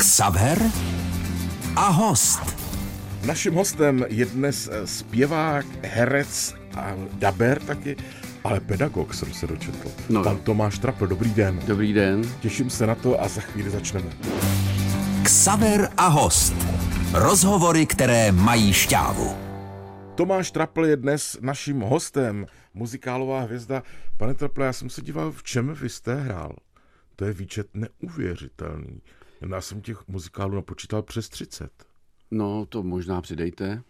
Xaver a host. Naším hostem je dnes eh, zpěvák, herec a daber taky, ale pedagog jsem se dočetl. No. Pan Tomáš Trapl, dobrý den. Dobrý den. Těším se na to a za chvíli začneme. Xaver a host. Rozhovory, které mají šťávu. Tomáš Trapl je dnes naším hostem, muzikálová hvězda. Pane Traple, já jsem se díval, v čem vy jste hrál. To je výčet neuvěřitelný. Já jsem těch muzikálů napočítal přes 30. No, to možná přidejte.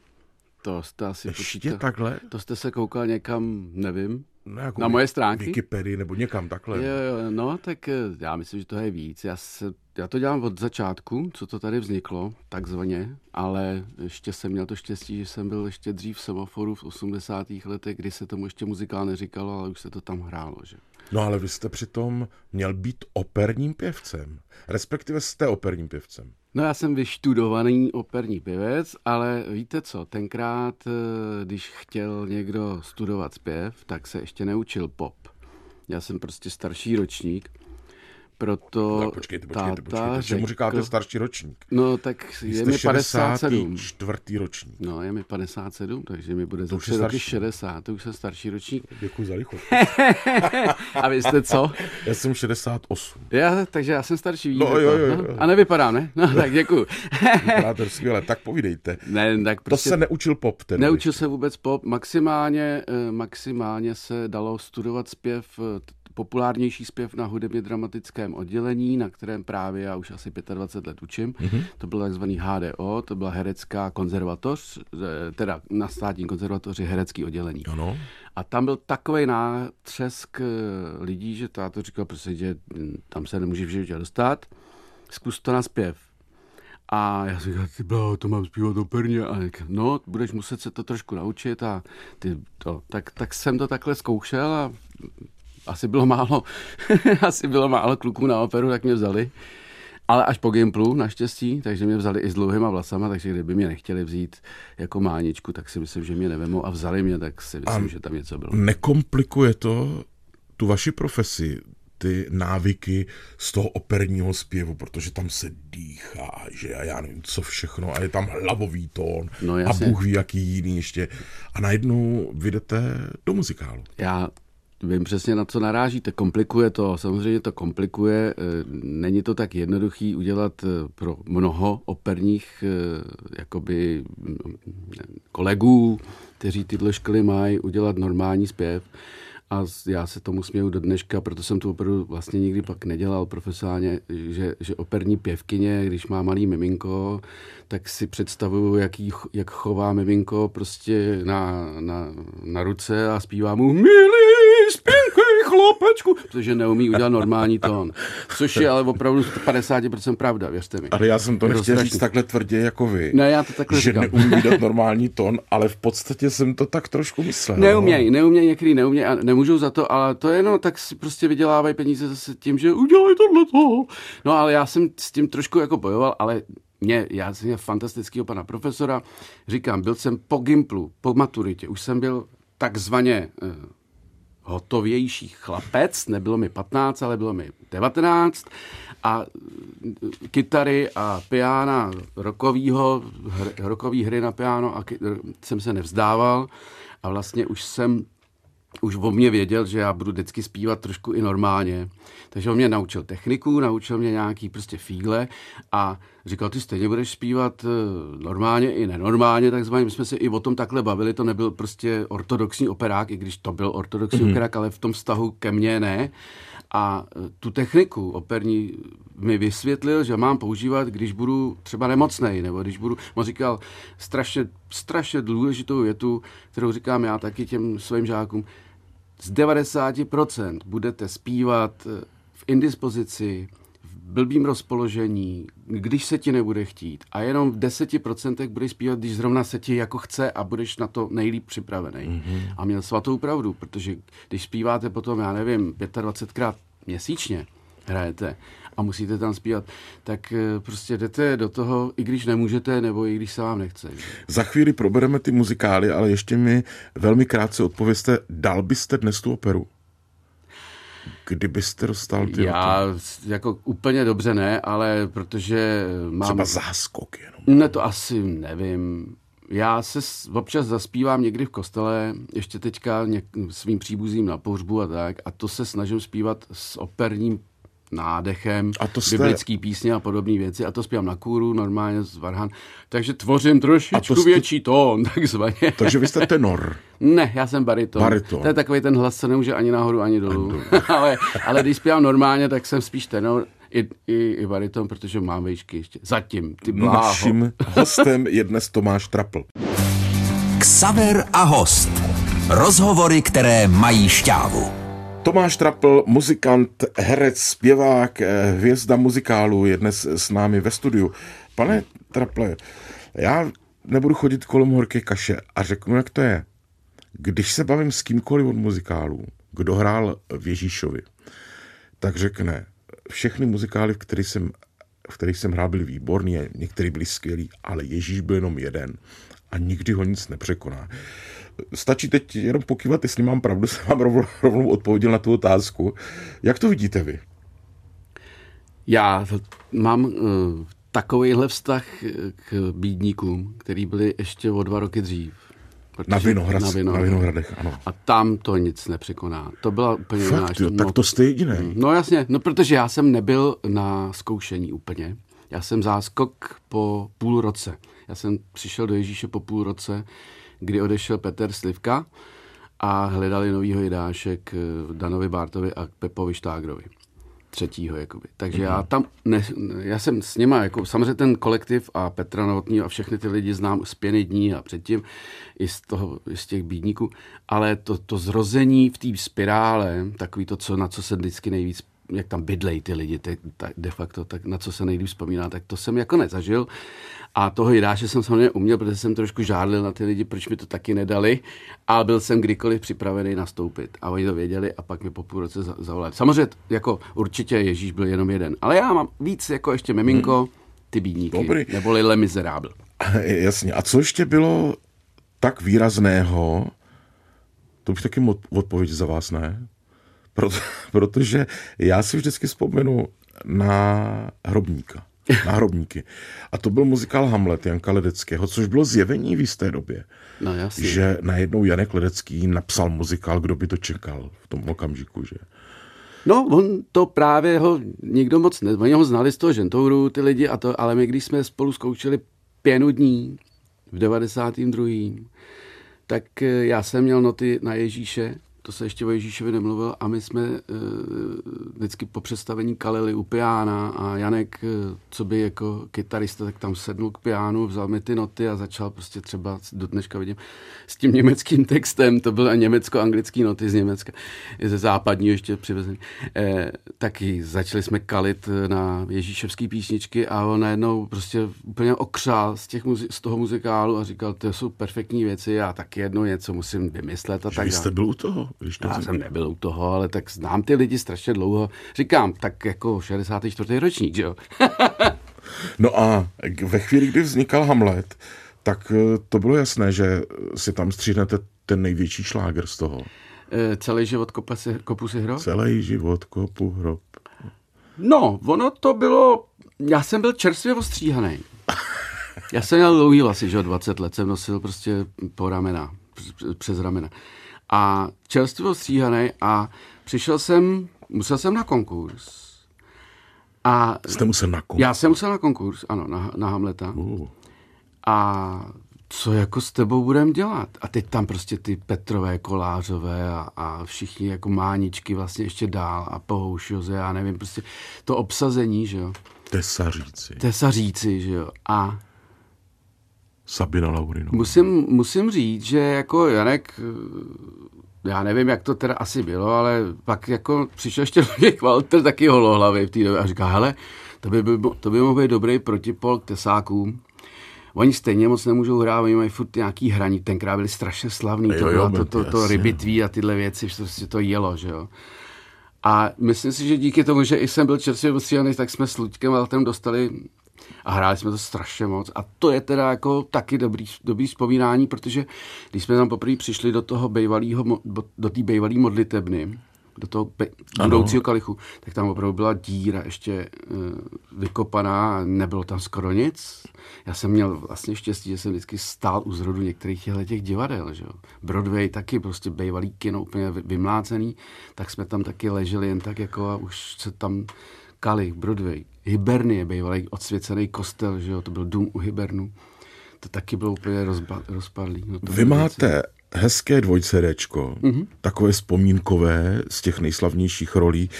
To jste asi Ještě počítal. takhle? To jste se koukal někam, nevím. No, jako Na moje stránky? Wikipedii nebo někam takhle. Jo, jo, no, tak eh, já myslím, že to je víc. Já, se, já to dělám od začátku, co to tady vzniklo, takzvaně, ale ještě jsem měl to štěstí, že jsem byl ještě dřív v semaforu v 80. letech, kdy se tomu ještě muzikál neříkalo, ale už se to tam hrálo, že? No ale vy jste přitom měl být operním pěvcem. Respektive jste operním pěvcem. No já jsem vyštudovaný operní pěvec, ale víte co, tenkrát, eh, když chtěl někdo studovat zpěv, tak se ještě neučil pop. Já jsem prostě starší ročník, proto No, počkejte, počkejte, počkejte. Čemu říkáte řekl- starší ročník? No tak Vy je jste mi 57. čtvrtý ročník. No, je mi 57, takže mi bude za je tři roky starší. 60, to už jsem starší ročník. Děkuji za lichost. A vy jste co? Já jsem 68. Já, takže já jsem starší, No, jo, to, jo, jo. no? A nevypadám, ne? No, tak děkuji. Vypadáte skvěle, tak povídejte. ne, tak To prostě se neučil pop. Neučil se vůbec pop, maximálně, eh, maximálně se dalo studovat zpěv, eh, populárnější zpěv na hudebně dramatickém oddělení, na kterém právě já už asi 25 let učím. Mhm. Mm-hmm. To byl takzvaný HDO, to byla herecká konzervatoř, teda na státní konzervatoři herecký oddělení. Ano. A tam byl takový nátřesk eh, lidí, že táto říkal prostě, že tam se nemůže v životě dostat, zkus to na zpěv. A já jsem říkal, ty bláho, to mám zpívat operně. A říkal, no, budeš muset se to trošku naučit a ty to. Tak, tak jsem to takhle zkoušel a asi bylo málo, asi bylo málo kluků na operu, tak mě vzali. Ale až po Gimplu, naštěstí, takže mě vzali i s dlouhýma vlasama, takže kdyby mě nechtěli vzít jako máničku, tak si myslím, že mě nevemou a vzali mě, tak si myslím, A- že tam něco bylo. Nekomplikuje to tu vaši profesi, ty návyky z toho operního zpěvu, protože tam se dýchá, že a já nevím, co všechno, a je tam hlavový tón No, a. Bůh ví, jaký jiný ještě. A najednou vyjdete do muzikálu. Já vím přesně, na co narážíte. Komplikuje to, samozřejmě to komplikuje. eh, Není to tak jednoduchý udělat eh, pro mnoho operních eh, jakoby mm, kolegů, kteří tyhle školy mají, udělat normální zpěv. A já se tomu směju do dneška, proto jsem tu operu vlastně nikdy pak nedělal profesionálně, že, že operní pěvkyně, když má malý miminko, tak si představuju, jaký, jak chová miminko prostě na, na, na ruce a zpívá mu milý, spěnkej chlapečku, protože neumí udělat normální tón. Což je ale opravdu 50% pravda, věřte mi. Ale já jsem to Je nechtěl říct takhle tvrdě jako vy. Ne, já to takhle že říkám. neumí vydat normální tón, ale v podstatě jsem to tak trošku myslel. no. Neumějí, neumějí, některý neumějí a nemůžou za to, ale to je no, tak si prostě vydělávají peníze zase tím, že udělají tohle No ale já jsem s tím trošku jako bojoval, ale mě, já jsem měl fantastického pana profesora, říkám, byl jsem po Gimplu, po maturitě, už jsem byl takzvaně eh, hotovější chlapec, nebylo mi 15, ale bylo mi 19 a eh, kytary a piana rokovýho, hr, rokový hry na piano a ky, jsem se nevzdával a vlastně už jsem už o mě věděl, že já budu vždycky zpívat trošku i normálně. Takže on mě naučil techniku, naučil mě nějaký prostě fígle a říkal, ty stejně budeš zpívat eh, normálně i nenormálně, takzvaně. My jsme se i o tom takhle bavili, to nebyl prostě ortodoxní operák, i když to byl ortodoxní mm-hmm. operák, ale v tom vztahu ke mně ne. A eh, tu techniku operní mi vysvětlil, že mám používat, když budu třeba nemocnej, nebo když budu, on říkal strašně, strašně důležitou větu, kterou říkám já taky těm svým žákům, z 90% budete zpívat eh, v indispozici, blbým rozpoložení, když se ti nebude chtít. A jenom v 10% budeš zpívat, když zrovna se ti jako chce a budeš na to nejlíp připravený. Mm-hmm. A měl svatou pravdu, protože když zpíváte potom, já nevím, 25krát měsíčně hrajete a musíte tam zpívat, tak eh, prostě jdete do toho, i když nemůžete, nebo i když se vám nechce. Za chvíli probereme ty muzikály, ale ještě mi velmi krátce odpověste, dal byste dnes tu operu? Kdybyste dostal ty Já jako úplně dobře ne, ale protože mám... Třeba záskok jenom. Ne, to asi nevím. Já se občas zaspívám někdy v kostele, ještě teďka něk- svým příbuzím na pohřbu a tak, a to se snažím zpívat s operním nádechem, A to jste- biblický písně a podobné věci a to zpívám na kůru, normálně z Varhan, takže tvořím trošičku jste- větší tón, takzvaně. Takže vy jste tenor. Ne, já jsem bariton. Bariton. To je takový ten hlas, co nemůže ani nahoru, ani dolů. ale, ale když zpívám normálně, tak jsem spíš tenor i, i, i bariton, protože mám vejšky ještě. Zatím, ty bláho. Naším hostem je dnes Tomáš Trapl. Ksaver a host. Rozhovory, které mají šťávu. Tomáš Trapl, muzikant, herec, zpěvák, eh, hvězda muzikálu, je dnes s námi ve studiu. Pane Traple, já nebudu chodit kolem horké kaše a řeknu, jak to je. Když se bavím s kýmkoliv od muzikálů, kdo hrál v Ježíšovi, tak řekne, všechny muzikály, v kterých jsem, v kterých jsem hrál, byly výborný, některý byli skvělý, ale Ježíš byl jenom jeden a nikdy ho nic nepřekoná. Stačí teď jenom pokývat, jestli mám pravdu, jsem vám rovnou, rovnou odpověděl na tu otázku. Jak to vidíte vy? Já mám uh, takovýhle vztah eh, k bídníkům, který byli ještě o dva roky dřív. Protože- Na, Vinohrad, na, na, Vinohrad. Vinohradech, ano. A tam to nic nepřekoná. To byla úplně jiná Fakt, jo, no, tak to jste jediný. No jasně, no protože já jsem nebyl na zkoušení úplně. Já jsem záskok po půl roce. Já jsem přišel do Ježíše po půl roce, kdy odešel Petr Slivka a hledali novýho jedášek eh, Danovi Bartovi a Pepovi Štágrovi. Třetího, jakoby. Takže já tam, ne, já jsem s nima, jako samozřejmě ten kolektiv a Petra Novotný a všechny ty lidi znám z pěny dní a předtím i z, toho, i z těch bídníků, ale to, to zrození v té spirále, takový to, co, na co se vždycky nejvíc jak tam bydlej ty lidi, te, ta, de facto, tak na co se nejlíp vzpomíná, tak to jsem jako nezažil. A toho Jidáše jsem samozřejmě uměl, protože jsem trošku žádlil na ty lidi, proč mi to taky nedali. A byl jsem kdykoliv připravený nastoupit. A oni to věděli a pak mi po půl roce za- zavolali. Samozřejmě, jako určitě Ježíš byl jenom jeden. Ale já mám víc jako ještě miminko, ty bídníky. Dobrý. Neboli Le Miserable. Jasně. A co ještě bylo tak výrazného, to bych taky odpověď za vás ne? Proto, protože já si vždycky vzpomenu na hrobníka. Na hrobníky. A to byl muzikál Hamlet Janka Ledeckého, což bylo zjevení v jisté době. No jasně. Že najednou Janek Ledecký napsal muzikál, kdo by to čekal v tom okamžiku, že? No, on to právě ho nikdo moc ne, oni ho znali z toho žentouru, ty lidi, a to, ale my když jsme spolu zkoušeli pěnu dní v 92. tak eh, já jsem měl noty na Ježíše, to se ještě o Ježíšovi nemluvil, a my jsme uh, vždycky po představení kalili u piána a Janek, eh, co by jako kytarista, tak tam sednul k piánu, vzal mi ty noty a začal prostě třeba, do dneška vidím, s tím německým textem, to byly německo-anglický noty z Německa, ze západního ještě přivezený, eh, taky začali jsme kalit na Ježíševský písničky a on najednou prostě úplně okřál z, těch muzi- z toho muzikálu a říkal, to jsou perfektní věci, já taky jednou něco musím vymyslet a Že tak vy jste byl u toho? Když to Já jsem nebyl u toho, ale tak znám ty lidi strašně dlouho. Říkám, tak jako 64. ročník, že jo? No a ve chvíli, kdy vznikal Hamlet, tak eh, to bylo jasné, že si tam stříhnete ten největší šláger z toho. E, celý život kopa si, kopu si hro? Celý život kopu hrob. No, ono to bylo... Já jsem byl čerstvě ostříhaný. Já jsem měl dlouhý vlasy, že jo, 20 let jsem nosil prostě po ramena, přes ramena. A čerstvě ostříhaný a přišel jsem, musel jsem na konkurs. A Jste musel na kon. já jsem musel na konkurs, ano, na, na Hamleta. Uh, A co jako s tebou budem dělat? A teď tam prostě ty Petrové, Kolářové a, a všichni jako máničky vlastně ještě dál a Pohouš, Joze, já nevím, prostě to obsazení, že jo, tesaříci. tesaříci, že jo. A Sabina Laurinová. musím, musím říct, že jako Janek, já nevím, jak to teda asi bylo, ale pak jako přišel ještě Luděk Walter, taky holohlavý v té době a říká, hele, to by, byl, to by mohl být dobrý protipol k tesákům. Oni stejně moc nemůžou hrát, oni mají furt nějaký hraní, tenkrát byli strašně slavní, to, Jo, jo, bylo to, to, to jasně. rybitví a tyhle věci, že prostě to jelo, že jo. A myslím si, že díky tomu, že i jsem byl čerstvě ostříhaný, tak jsme s Luďkem Valtem dostali a hráli jsme to strašně moc. A to je teda jako taky dobrý, dobrý vzpomínání, protože když jsme tam poprvé přišli do toho bejvalýho, do té bejvalý modlitebny, do toho pe- budoucího kalichu, tak tam opravdu byla díra ještě uh, vykopaná, nebylo tam skoro nic. Já jsem měl vlastně štěstí, že jsem vždycky stál u zrodu některých těch divadel. Že jo. Broadway taky prostě bývalý kino úplně vymlácený, tak jsme tam taky leželi jen tak jako a už se tam Kali, Broadway, Hibernie, bývalý odsvěcený kostel, že jo, to byl dům u Hibernu. To taky bylo úplně rozba, rozpadlý. No Vy máte věci. hezké dvojcerečko, mm-hmm. takové vzpomínkové z těch nejslavnějších rolí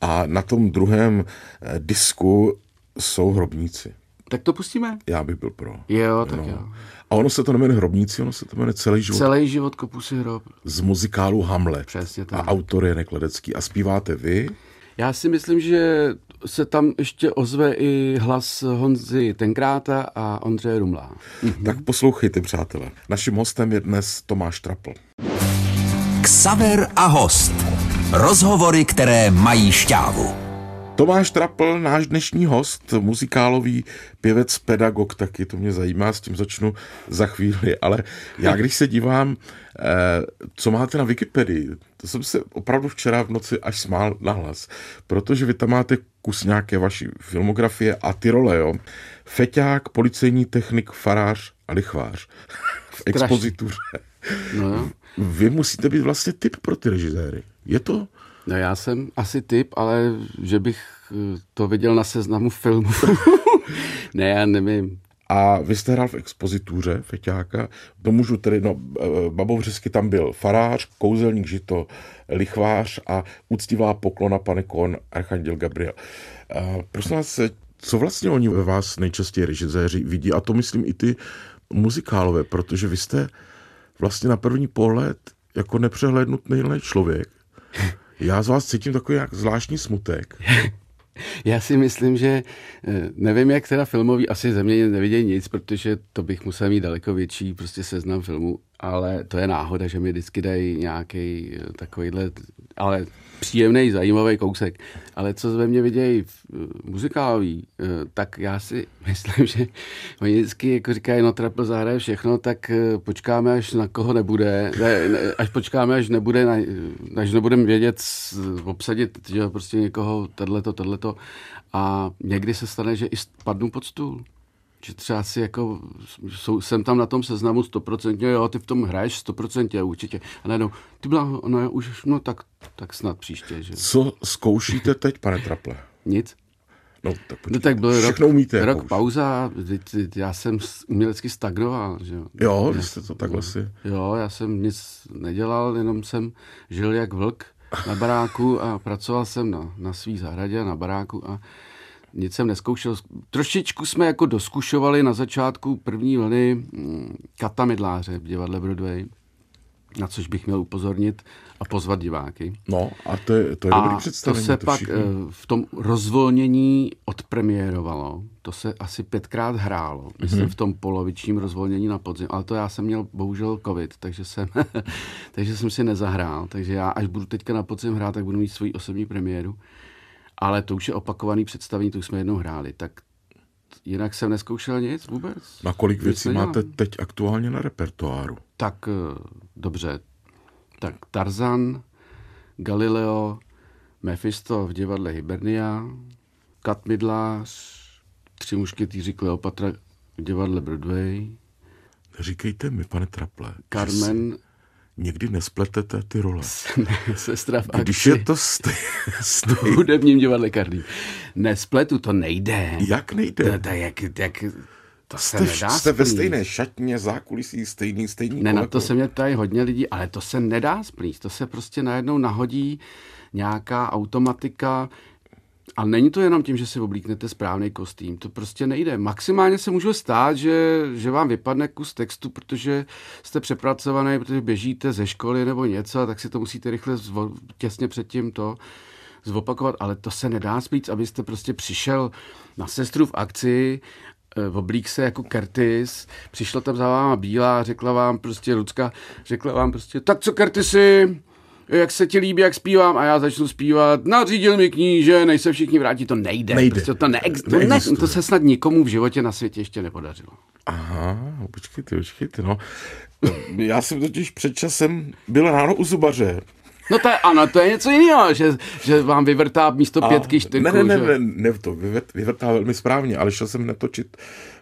a na tom druhém eh, disku jsou hrobníci. Tak to pustíme? Já bych byl pro. Jo, tak no. jo. A ono se to nemenuje Hrobníci, ono se to jmenuje Celý život. Celý život kopu si hrob. Z muzikálu Hamlet. Přesně tak. A autor je Nekledecký. A zpíváte vy? Já si myslím, že se tam ještě ozve i hlas Honzy Tenkráta a Ondřeje Rumlá. Mhm. Tak poslouchejte, přátelé. Naším hostem je dnes Tomáš Trapl. Ksaver a host. Rozhovory, které mají šťávu. Tomáš Trapl, náš dnešní host, muzikálový pěvec, pedagog, taky to mě zajímá, s tím začnu za chvíli, ale já když se dívám, eh, co máte na Wikipedii, to jsem se opravdu včera v noci až smál nahlas, protože vy tam máte kus nějaké vaší filmografie a ty role, jo. Feťák, policejní technik, farář a lichvář v expozituře. No. Vy musíte být vlastně typ pro ty režiséry. Je to No já jsem asi typ, ale že bych eh, to viděl na seznamu filmu. ne, já nevím. A vy jste hrál v expozituře Feťáka, to můžu tedy, no, eh, Babovřesky tam byl farář, kouzelník žito, lichvář a úctivá poklona pane Kon, Archanděl Gabriel. A prosím vás, co vlastně oni ve vás nejčastěji režiséři vidí, a to myslím i ty muzikálové, protože vy jste vlastně na první pohled jako nepřehlednutný člověk. Já z vás cítím takový jak zvláštní smutek. Já si myslím, že eh, nevím, jak teda filmový, asi ze mě nevidějí nic, protože to bych musel mít daleko větší prostě seznam filmů, ale to je náhoda, že mi vždycky dají nějaký eh, takovýhle, ale příjemný, zajímavý kousek. Ale co ve mně vidějí eh, muzikálový, tak já si myslím, že oni vždycky jako říkají, no Trapl zahraje všechno, tak počkáme, až na koho nebude, ne, ne, až počkáme, až nebude, až nebudeme vědět obsadit, že prostě někoho, tohleto, tohleto. A někdy se stane, že i spadnu pod stůl. Že třeba si jako, jsou, jsem tam na tom seznamu stoprocentně, jo, ty v tom hraješ stoprocentně určitě. A najednou, ty byla, no už, no tak, tak snad příště. Že? Co zkoušíte teď, pane Traple? Nic. No, tak, no, tak byl rok, umíte, rok jako pauza, já jsem umělecky stagnoval. Že jo, jo vy jste to takhle si... Jo, já jsem nic nedělal, jenom jsem žil jak vlk na baráku a pracoval jsem na, na svý zahradě na baráku a nic jsem neskoušel. Trošičku jsme jako doskušovali na začátku první vlny mm, katamidláře v divadle Broadway, na což bych měl upozornit a pozvat diváky. No a to je, to je a dobrý představení. to se to pak všichni. Eh, v tom rozvolnění odpremiérovalo. To se asi pětkrát hrálo. Myslím mm-hmm. v tom polovičním rozvolnění na podzim. Ale to já jsem měl bohužel covid, takže jsem, takže jsem si nezahrál. Takže já až budu teďka na podzim hrát, tak budu mít svoji osobní premiéru. Ale to už je opakovaný představení, to už jsme jednou hráli. Tak jinak jsem neskoušel nic vůbec. Na kolik věcí máte teď aktuálně na repertoáru? Tak eh, dobře, tak Tarzan, Galileo, Mephisto v divadle Hibernia, Kat Midlář, Tři mušketýři Kleopatra v divadle Broadway. Říkejte mi, pane Traple. Carmen. Někdy nespletete ty role. Sestra v akci. Když je to stej, stej... V hudebním divadle Karlín. Nespletu, to nejde. Jak nejde? To, to, jak, jak, to jste, se nedá jste ve stejné šatně, zákulisí, stejný, stejný Ne, na to se mě ptají hodně lidí, ale to se nedá splnit. To se prostě najednou nahodí nějaká automatika, a není to jenom tím, že si oblíknete správný kostým, to prostě nejde. Maximálně se může stát, že, že vám vypadne kus textu, protože jste přepracovaný, protože běžíte ze školy nebo něco, tak si to musíte rychle zvo, těsně předtím to zopakovat, ale to se nedá splít, abyste prostě přišel na sestru v akci Eh, oblík se jako Curtis, přišla tam za váma bílá, řekla vám prostě Lucka, řekla vám prostě, tak co Curtisy, jak se ti líbí, jak zpívám a já začnu zpívat, nařídil mi kníže, než se všichni vrátí, to nejde. nejde. Prostě to, neex, to, ne, to se snad nikomu v životě na světě ještě nepodařilo. Aha, počkejte, počkejte, no. Já jsem totiž před časem byl ráno u zubaře No to je, ano, to je něco jiného, že, že vám vyvrtá místo A- pětky čtyřku. Ne, ne, ne, ne, ne to vyvrt- vyvrtá velmi správně, ale šel jsem netočit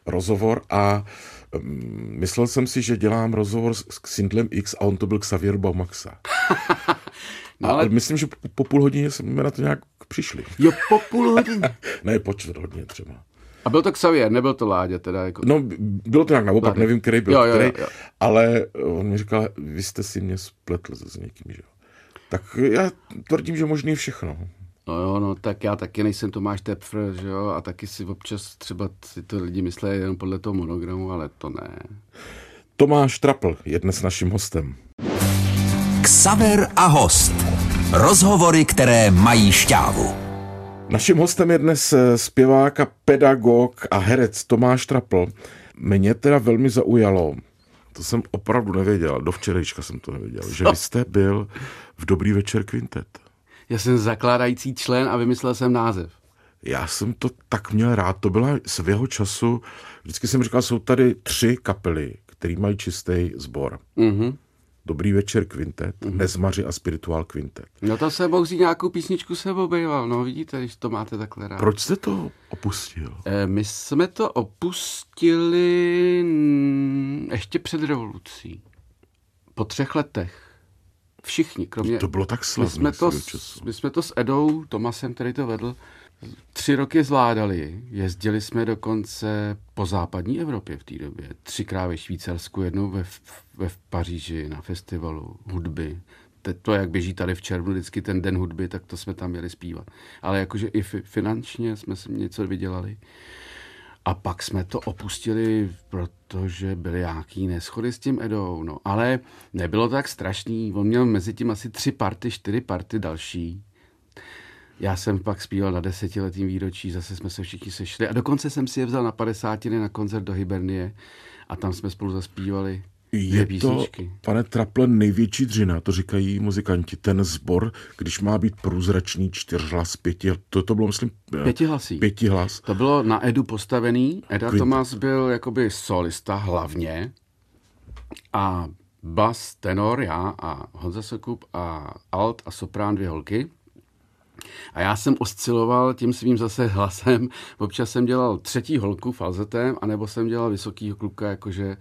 rozhovor a um, myslel jsem si, že dělám rozhovor s, s Sindlem X a on to byl Xavier Baumaxa. No, ale... ale- myslím, že po, po půl hodině jsme na to nějak přišli. Jo, po půl hodiny. Ne, po čtvrt hodině třeba. A byl to Xavier, nebyl to Láďa teda. Jako... No, bylo to nějak naopak, Tady. nevím, který byl Jo, jo, který, jo, ale on mi říkal, vy jste si mě spletl s někým, že jo. Tak já tvrdím, že možný je všechno. No jo, no tak já taky nejsem Tomáš Tepfr, že jo, a taky si občas třeba si to lidi myslí jenom podle toho monogramu, ale to ne. Tomáš Trapl je dnes naším hostem. Ksaver a host. Rozhovory, které mají šťávu. Naším hostem je dnes eh, zpěvák a pedagog a herec Tomáš Trapl. Mě teda velmi zaujalo, to jsem opravdu nevěděl, do včerejška jsem to nevěděl, že vy jste byl v Dobrý večer kvintet. Já jsem zakládající člen a vymyslel jsem název. Já jsem to tak měl rád, to byla svého času, vždycky jsem říkal, jsou tady tři kapely, který mají čistý sbor. Mhm. Dobrý večer kvintet, Nezmaři a Spiritual kvintet. No to se si nějakou písničku se obejval, no vidíte, když to máte takhle rád. Proč jste to opustil? Eh, My jsme to opustili ještě před revolucí. Po třech letech. Všichni, kromě... To bylo tak my slavné jsme, to, s- my jsme to s Edou Tomasem, který to vedl, tři roky zvládali. Jezdili jsme dokonce po západní Evropě v té době. Třikrát ve Švýcarsku, jednou ve, ve Paříži na festivalu hudby. To, jak běží tady v červnu vždycky ten den hudby, tak to jsme tam měli zpívat. Ale jakože i fi- finančně jsme si něco vydělali. A pak jsme to opustili, protože byly nějaký neschody s tím Edou. No. Ale nebylo to tak strašný. On měl mezi tím asi tři party, čtyři party další. Já jsem pak zpíval na desetiletým výročí, zase jsme se všichni sešli. A dokonce jsem si je vzal na padesátiny na koncert do Hibernie a tam jsme spolu zaspívali dvě Je to, písničky. pane Traple, největší dřina, to říkají muzikanti. Ten sbor, když má být průzračný čtyřhlas, pěti, to, to bylo, myslím, eh, Pětihlasí. pětihlas. To bylo na Edu postavený. Eda Quintet. Tomas byl jakoby solista hlavně a bas, tenor, já a Honza Sokup a alt a soprán dvě holky. A já jsem osciloval tím svým zase hlasem. Občas jsem dělal třetí holku falzetem, anebo jsem dělal vysokýho kluka, jakože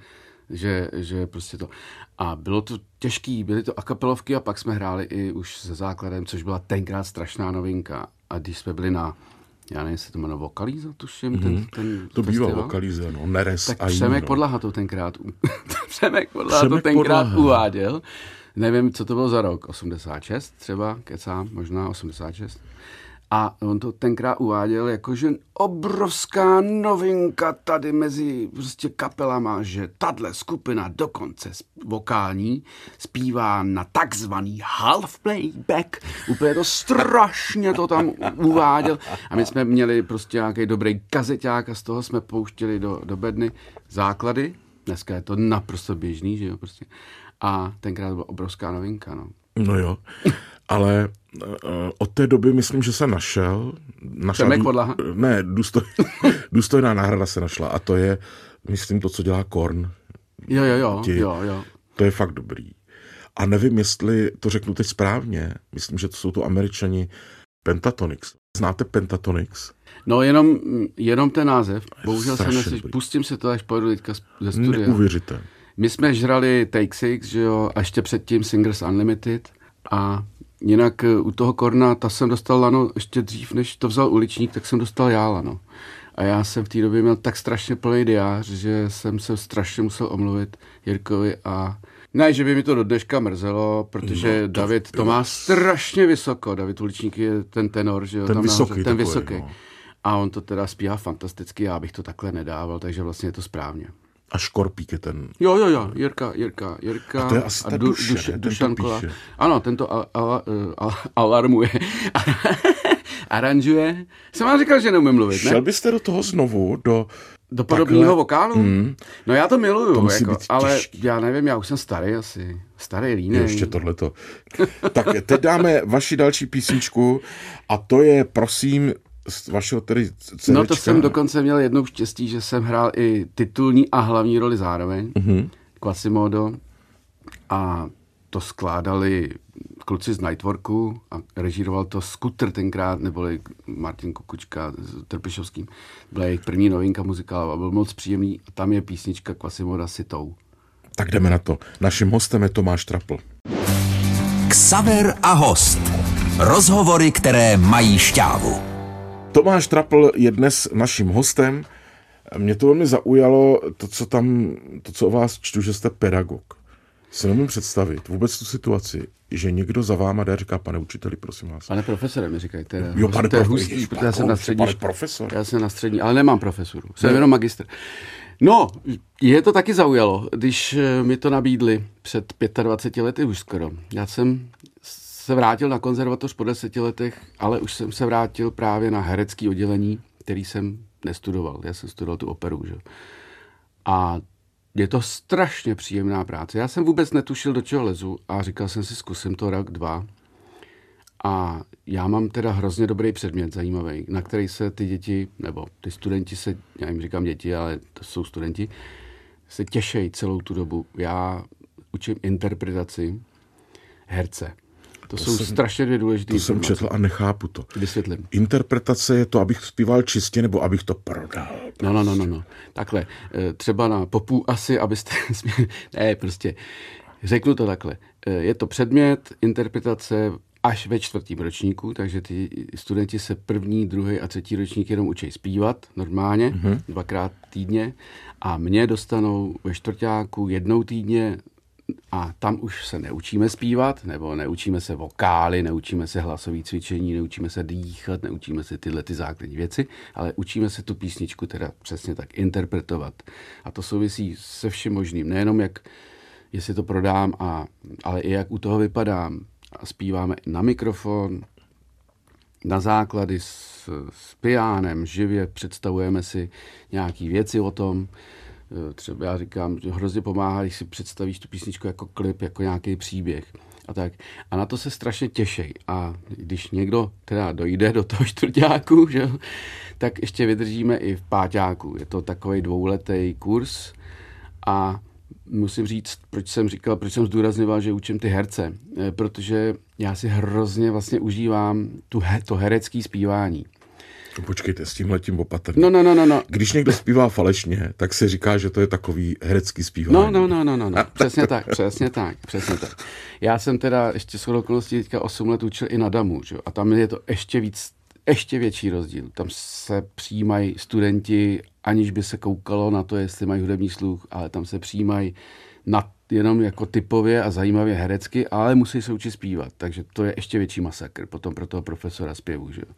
že, že prostě to. A bylo to těžký, byly to akapelovky a pak jsme hráli i už se základem, což byla tenkrát strašná novinka. A když jsme byli na, já nevím, jestli to jmenuje Vokalíza, tuším, ten, ten Mhm. To bývá festival. vokalize, no, Neres Tak a Přemek no. Podlaha to tenkrát, Přemek Podlaha to Přemek tenkrát Podlaha. uváděl. Nevím, co to bylo za rok, 86 třeba, kecám, možná 86. A on to tenkrát uváděl jako, že obrovská novinka tady mezi prostě kapelama, že tahle skupina dokonce vokální zpívá na takzvaný half playback. Úplně to strašně to tam uváděl. A my jsme měli prostě nějaký dobrý kazeťák a z toho jsme pouštěli do, do bedny základy. Dneska je to naprosto běžný, že jo, prostě. A tenkrát byla obrovská novinka, no. No jo, ale od té doby myslím, že se našel. našla Přemek dů- Podlaha? Ne, důstoj, důstojná náhrada se našla a to je, myslím, to, co dělá Korn. Jo, jo, jo, Ti- jo, jo. To je fakt dobrý. A nevím, jestli to řeknu teď správně. Myslím, že to jsou to američani Pentatonix. Znáte Pentatonix? No jenom, jenom ten název. Bohužel neslyš, dobrý. pustím si to, až pojedu teďka ze studia. Neuvěřitelné. My jsme žrali Take Six, že jo, a ještě předtím Singers Unlimited a jinak eh, u toho Korna, ta jsem dostal lano ještě dřív, než to vzal uličník, tak jsem dostal já lano. A já jsem v té době měl tak strašně plný diář, že jsem se strašně musel omluvit Jirkovi a ne, že by mi to do dneška mrzelo, protože no, to David to má strašně vysoko. David Uličník je ten tenor, že jo, Ten tam vysoký nahoře, ten vysoký. no. A on to teda zpívá fantasticky, já bych to takhle nedával, takže vlastně je to správně. A Škorpík je ten. Jo, jo, jo, Jirka, Jirka, Jirka. A to je asi ta duše, ne? Ten to Dušan Kola. Ano, tento al, al, al, alarmuje. Aranžuje. Jsem vám říkal, že neumím mluvit, ne? Šel byste do toho znovu, do... Do podobného takhle- vokálu? Mm. No já to miluju, To musí jako, být ale já nevím, já už jsem starý asi. Starý línej. ještě tohleto. Tak teď dáme vaši další písničku a to je, prosím, z vašeho tedy CVčka. No to jsem dokonce měl jednou štěstí, že jsem hrál i titulní a hlavní roli zároveň. Mhm. Mm-hmm. Quasimodo. A to skládali kluci z Nightworku a režíroval to Scooter tenkrát, neboli Martin Kukučka s Trpišovským. Byla jejich první novinka muzikálová, byl moc příjemný. A tam je písnička Quasimoda Sitou. Tak jdeme na to. Naším hostem je Tomáš Trapl. Ksaver a host. Rozhovory, které mají šťávu. Tomáš Trapl je dnes naším hostem. Mě to velmi zaujalo, to, co tam, to, co o vás čtu, že jste pedagog. Si nemůžu představit vůbec tu situaci, že někdo za váma jde a říká, pane učiteli, prosím vás. Pane profesore, mi říkají. Jo, pane to je hustý, Ježiš, protože já jsem na střední, pane profesor. Já jsem na střední, ale nemám profesuru. Jsem jenom magister. No, je to taky zaujalo, když eh, mi to nabídli před 25 lety už skoro. Já jsem se vrátil na konzervatoř po deseti letech, ale už jsem se vrátil právě na herecký oddělení, který jsem nestudoval. Já jsem studoval tu operu, že? A je to strašně příjemná práce. Já jsem vůbec netušil, do čeho lezu a říkal jsem si, zkusím to rok, dva. A já mám teda hrozně dobrý předmět, zajímavý, na který se ty děti, nebo ty studenti se, já jim říkám děti, ale to jsou studenti, se těšejí celou tu dobu. Já učím interpretaci herce. To, to jsou jsem- strašně dvě důležité To jsem četl a nechápu to. Vysvětlím. Interpretace je to, abych zpíval čistě, nebo abych to prodal. No, no, no, no, no. Takhle. eh, Třeba na popu asi, abyste... ne, prostě. Řeknu to takhle. Eh, Je to předmět interpretace až ve čtvrtém ročníku, takže ty studenti se první, druhý a třetí ročník jenom učí zpívat normálně, mm-hmm. dvakrát týdně a mě dostanou ve čtvrtáku jednou týdně a tam už se neučíme zpívat, nebo neučíme se vokály, neučíme se hlasové cvičení, neučíme se dýchat, neučíme se tyhle ty základní věci, ale učíme se tu písničku teda přesně tak interpretovat. A to souvisí se vším možným. Nejenom jak, jestli to prodám, a, ale i jak u toho vypadám. A zpíváme na mikrofon, na základy s, s piánem, živě představujeme si nějaké věci o tom. E, Třeba já říkám, že hrozně pomáhá, když si představíš tu písničku jako klip, jako nějaký příběh. A tak. A na to se strašně těšej. A když někdo teda dojde do toho čtvrtáku, že, tak ještě vydržíme i v páťáku. Je to takový dvouletý kurz a musím říct, proč jsem říkal, proč jsem zdůrazňoval, že učím ty herce, Eh, protože já si hrozně vlastně užívám tu, he, to herecké zpívání. Počkejte, s tím letím opatrně. No, no, no, no, no. Když někdo zpívá falešně, tak se říká, že to je takový herecký zpívání. No, no, no, no, no, no. přesně tak, přesně tak, přesně tak. Já jsem teda ještě shodou okolností teďka 8 let učil i na DAMu, že? jo, a tam je to ještě víc, ještě větší rozdíl. Tam se přijímají studenti, aniž by se koukalo na to, jestli mají hudební sluch, ale tam se přijímají na, jenom jako typově a zajímavě herecky, ale musí se učit zpívat, takže to je ještě větší masakr potom pro toho profesora zpěvu, že jo.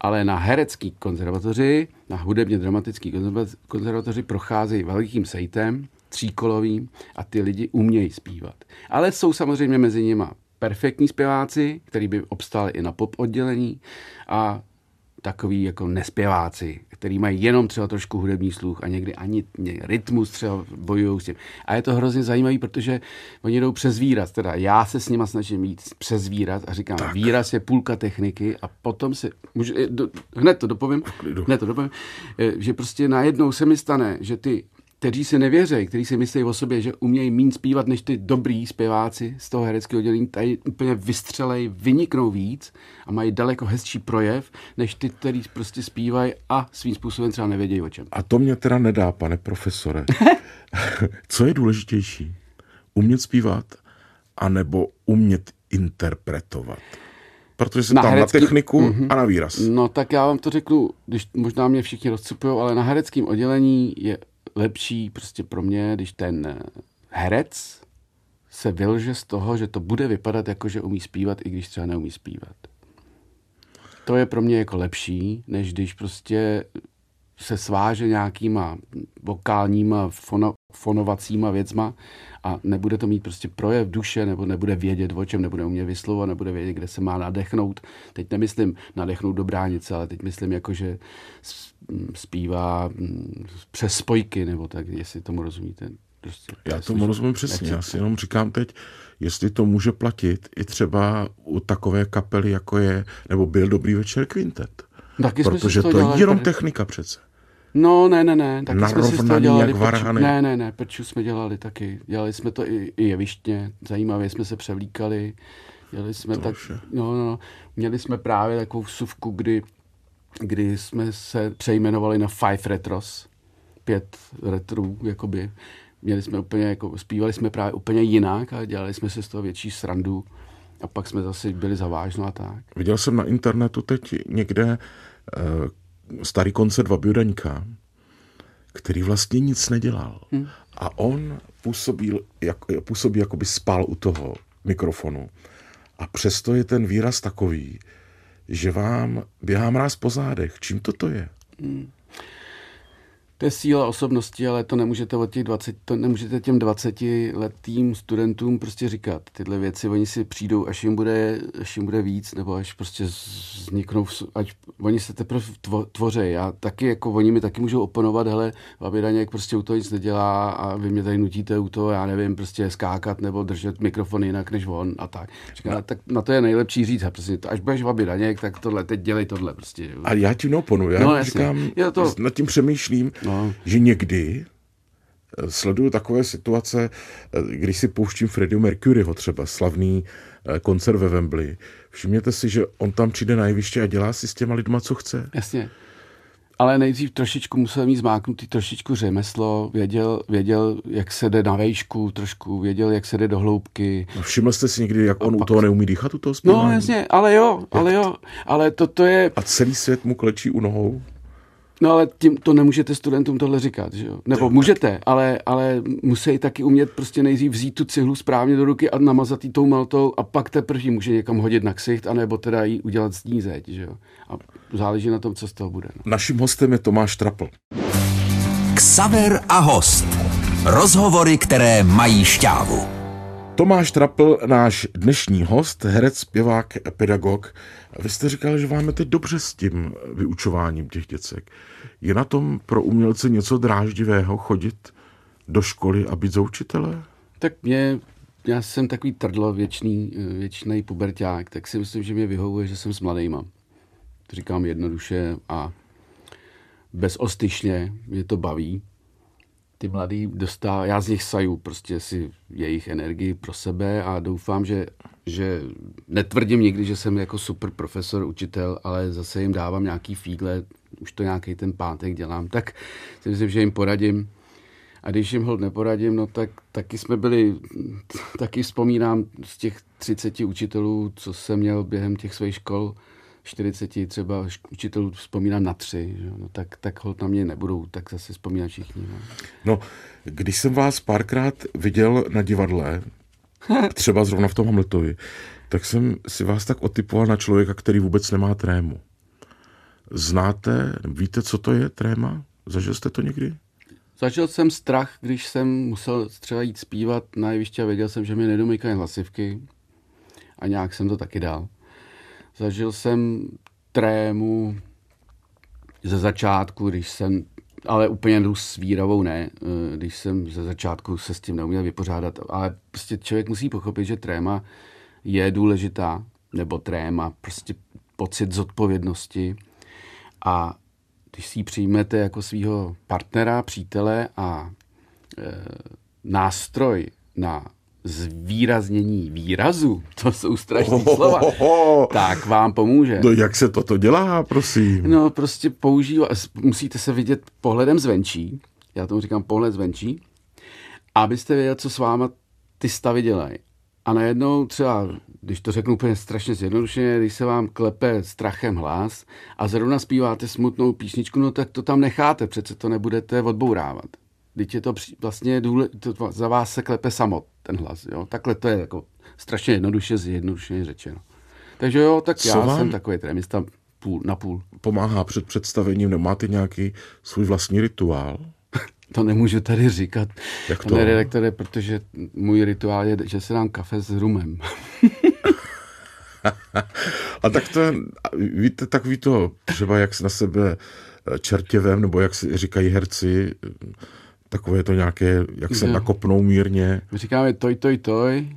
Ale na herecký konzervatoři, na hudebně dramatický konzerva- konzervatoři procházejí velikým sejtem, tříkolovým a ty lidi umějí zpívat. Ale jsou samozřejmě mezi nimi perfektní zpěváci, který by obstáli i na pop oddělení a takový jako nespěváci, který mají jenom třeba trošku hudební sluch a někdy ani rytmus třeba bojují s tím. A je to hrozně zajímavý, protože oni jdou přes výraz. Teda já se s nima snažím jít přes výraz a říkám, tak. výraz je půlka techniky a potom si, můžu, do, hned to dopovím, hned to dopovím, že prostě najednou se mi stane, že ty kteří si nevěří, kteří si myslí o sobě, že umějí mín zpívat než ty dobrý zpěváci z toho hereckého oddělení, tady úplně vystřelej, vyniknou víc a mají daleko hezčí projev, než ty, kteří prostě zpívají a svým způsobem třeba nevědějí o čem. A to mě teda nedá, pane profesore. Co je důležitější? Umět zpívat, anebo umět interpretovat? Protože jsem Na tam herecký- na techniku mm-hmm. a na výraz. No tak já vám to řeknu, když možná mě všichni rozcupují, ale na hereckém oddělení je lepší prostě pro mě, když ten eh, herec se vylže z toho, že to bude vypadat jako, že umí zpívat, i když třeba neumí zpívat. To je pro mě jako lepší, než když prostě se sváže nějakýma vokálníma, fono, fonovacíma věcma a nebude to mít prostě projev duše, nebo nebude vědět, o čem, nebude umět vyslovovat, nebude vědět, kde se má nadechnout. Teď nemyslím nadechnout do bránice, ale teď myslím jako, že zpívá mm, přes spojky, nebo tak, jestli tomu rozumíte. Prostě, to Já tomu slušný. rozumím přesně. Já si jenom říkám teď, jestli to může platit i třeba u takové kapely, jako je, nebo byl Dobrý večer kvintet. Taky Protože toho to je jenom tady- technika přece. No, ne, ne, ne. Taky jsme si Narovnaný dělali jak varhany. Ne, ne, ne, prču jsme dělali taky. Dělali jsme to i, i jevištně. Zajímavě jsme se převlíkali. Dělali jsme tak, už je. no, no, no. Měli jsme právě takovou vsuvku, kdy, kdy jsme se přejmenovali na Five Retros. Pět retrů, jakoby. Měli jsme úplně, jako, zpívali jsme právě úplně jinak a dělali jsme si z toho větší srandu. A pak jsme zase byli zavážno a tak. Viděl jsem na internetu teď někde uh, starý koncert Vabiudaňka, který vlastně nic nedělal. Hmm. A on působil, jak, působí, jako by spal u toho mikrofonu. A přesto je ten výraz takový, že vám běhá mráz po zádech. Čím toto je? To je síla osobnosti, ale to nemůžete od těch 20, to nemůžete těm 20 letým studentům prostě říkat. Tyhle věci, oni si přijdou, až jim bude, až jim bude víc, nebo až prostě vzniknou, ať oni se teprve tvo, tvoří. Já taky, jako oni mi taky můžou oponovat, hele, Babi Daněk prostě u toho nic nedělá a vy mě tady nutíte u toho, já nevím, prostě skákat nebo držet mikrofon jinak než on a tak. Říkám, no. tak na to je nejlepší říct, a prostě, až budeš Babi Daněk, tak tohle, teď dělej tohle prostě. A já ti neoponuji. Já No, jasně. říkám, Je to- nad tím přemýšlím, No. že někdy eh, sleduju takové situace, eh, když si pouštím Freddie Mercuryho třeba, slavný eh, koncert ve Wembley. Všimněte si, že on tam přijde na jeviště a dělá si s těma lidma, co chce. Jasně. Ale nejdřív trošičku musel mít zmáknutý trošičku řemeslo, věděl, věděl, jak se jde na vejšku trošku, věděl, jak se jde do hloubky. A Všiml jste si někdy, jak on u pak- toho neumí dýchat, u toho No zpívání? jasně, ale jo, ale jo, ale to, to je, A celý svět mu klečí u nohou? No ale tím to nemůžete studentům tohle říkat, že jo? Nebo můžete, ale, ale musí taky umět prostě nejdřív vzít tu cihlu správně do ruky a namazat jí tou maltou a pak teprve ji může někam hodit na ksicht, anebo teda jí udělat z ní zeď, že jo? A záleží na tom, co z toho bude. No. Naším hostem je Tomáš Trapl. Ksaver a host. Rozhovory, které mají šťávu. Tomáš Trapl, náš dnešní host, herec, zpěvák, pedagog. Vy jste říkal, že máme teď dobře s tím vyučováním těch děcek. Je na tom pro umělce něco dráždivého chodit do školy a být za učitele? Tak mě, já jsem takový trdlo, věčný, věčný puberták, tak si myslím, že mě vyhovuje, že jsem s mladejma. To říkám jednoduše a bezostyšně, mě to baví. Ty mladý dostá, já z nich saju prostě si jejich energii pro sebe a doufám, že, že netvrdím nikdy, že jsem jako super profesor, učitel, ale zase jim dávám nějaký fígle, už to nějaký ten pátek dělám, tak si myslím, že jim poradím. A když jim hold neporadím, no tak taky jsme byli, taky vzpomínám z těch 30 učitelů, co jsem měl během těch svých škol, 40 třeba učitelů vzpomínám na tři, že? No, tak, tak hold na mě nebudou, tak zase vzpomínat všichni. No. No, když jsem vás párkrát viděl na divadle, třeba zrovna v tom Hamletovi, tak jsem si vás tak otypoval na člověka, který vůbec nemá trému. Znáte, víte, co to je tréma? Zažil jste to někdy? Zažil jsem strach, když jsem musel třeba jít zpívat na jeviště a věděl jsem, že mi nedomykají hlasivky a nějak jsem to taky dal. Zažil jsem trému ze začátku, když jsem, ale úplně jdu s výravou ne, eh, když jsem ze začátku se s tím neuměl vypořádat, ale prostě člověk musí pochopit, že tréma je důležitá, nebo tréma, prostě pocit zodpovědnosti. A když si ji přijmete jako svého partnera, přítele a e, nástroj na zvýraznění výrazu, to jsou strašné slova, tak vám pomůže. No jak se toto dělá, prosím? No prostě používá, musíte se vidět pohledem zvenčí, já tomu říkám pohled zvenčí, abyste věděli, co s váma ty stavy dělají. A najednou třeba, když to řeknu úplně strašně zjednodušeně, když se vám klepe strachem hlas a zrovna zpíváte smutnou písničku, no tak to tam necháte, přece to nebudete odbourávat. Teď je to při- vlastně důle, to za vás se klepe samot, ten hlas. Jo? Takhle to je jako strašně jednoduše, zjednodušeně řečeno. Takže jo, tak Co já vám- jsem takový trémista půl na půl. Pomáhá před představením, nebo máte nějaký svůj vlastní rituál? To nemůžu tady říkat, Jak to? pane redaktore, protože můj rituál je, že se dám kafe s rumem. A tak to je, víte, takový to, třeba jak na sebe eh, čertěvem, nebo jak si říkají herci, takové to nějaké, jak se Jo. nakopnou mírně. My říkáme toj, toj, toj,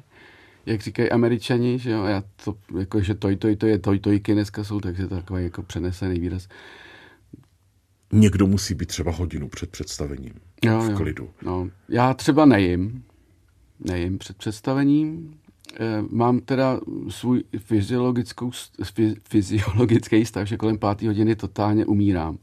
jak říkají američani, že jo, já to, jako, že toj, toj, toj je toj, tojky dneska jsou, takže to takový jako přenesený výraz. někdo musí být třeba hodinu před představením Jo, v jo. klidu. No, já třeba nejím. Nejím před představením. Eh, Mám teda svůj fyziologickou, fy- fyziologický stav, že kolem páté hodiny totálně umírám.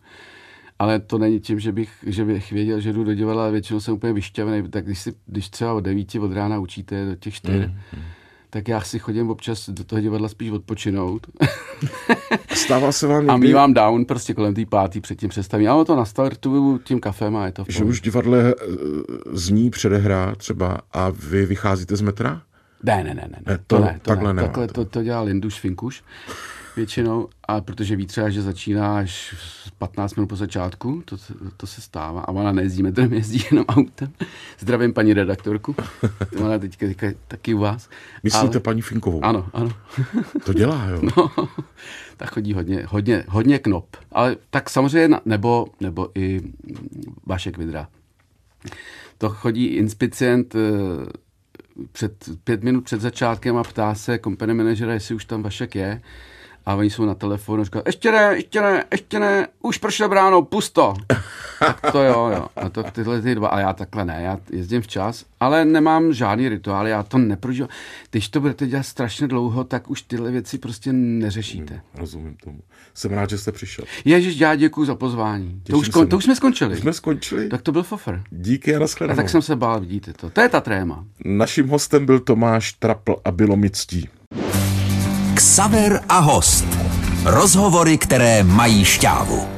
Ale to není tím, že bych, že bych věděl, že jdu do divadla, ale většinou jsem úplně vyšťavený. Tak když, si, když třeba od devíti od rána učíte do těch čtyř, mm. tak já si chodím občas do toho divadla spíš odpočinout. Stává se vám A někdy, mívám down prostě kolem té pátý před tím představím. Ale to nastartuju tím kafem a je to v že už divadle eh, zní předehrá třeba a vy vycházíte z metra? Ne, ne, ne, ne, Ne, to to, ne, to takhle ne. Takhle to, to dělá Linduš Finkuš většinou, a protože ví třeba, že začíná až 15 minut po začátku, to, to se stává, a ona nejezdí metrem, jezdí jenom autem. Zdravím paní redaktorku, ona teďka, teďka taky u vás. Myslíte Ale- paní Finkovou? Ano, ano. To dělá, jo. No, tak chodí hodně, hodně, hodně knop. Ale tak samozřejmě, nebo, nebo i Vašek Vidra. To chodí inspicient eh, před pět minut před začátkem a ptá se company manažera, jestli už tam Vašek je. A oni jsou na telefonu a říkají, ještě ne, ještě ne, ještě ne, už prošlo bráno, pusto. tak to jo, jo. A to tyhle ty dva, a já takhle ne, já jezdím včas, ale nemám žádný rituál, já to neprožívám. Když to budete dělat strašně dlouho, tak už tyhle věci prostě neřešíte. Rozumím tomu. Jsem rád, že jste přišel. Ježiš, já děkuji za pozvání. To už, kon, to už jsme skončili. Už jsme skončili. Tak to byl fofr. Díky a A nashledanou. tak jsem se bál, vidíte to. To je ta tréma. Naším hostem byl Tomáš Trapl a bylo mi ctí. Ksaver a host. Rozhovory, které mají šťávu.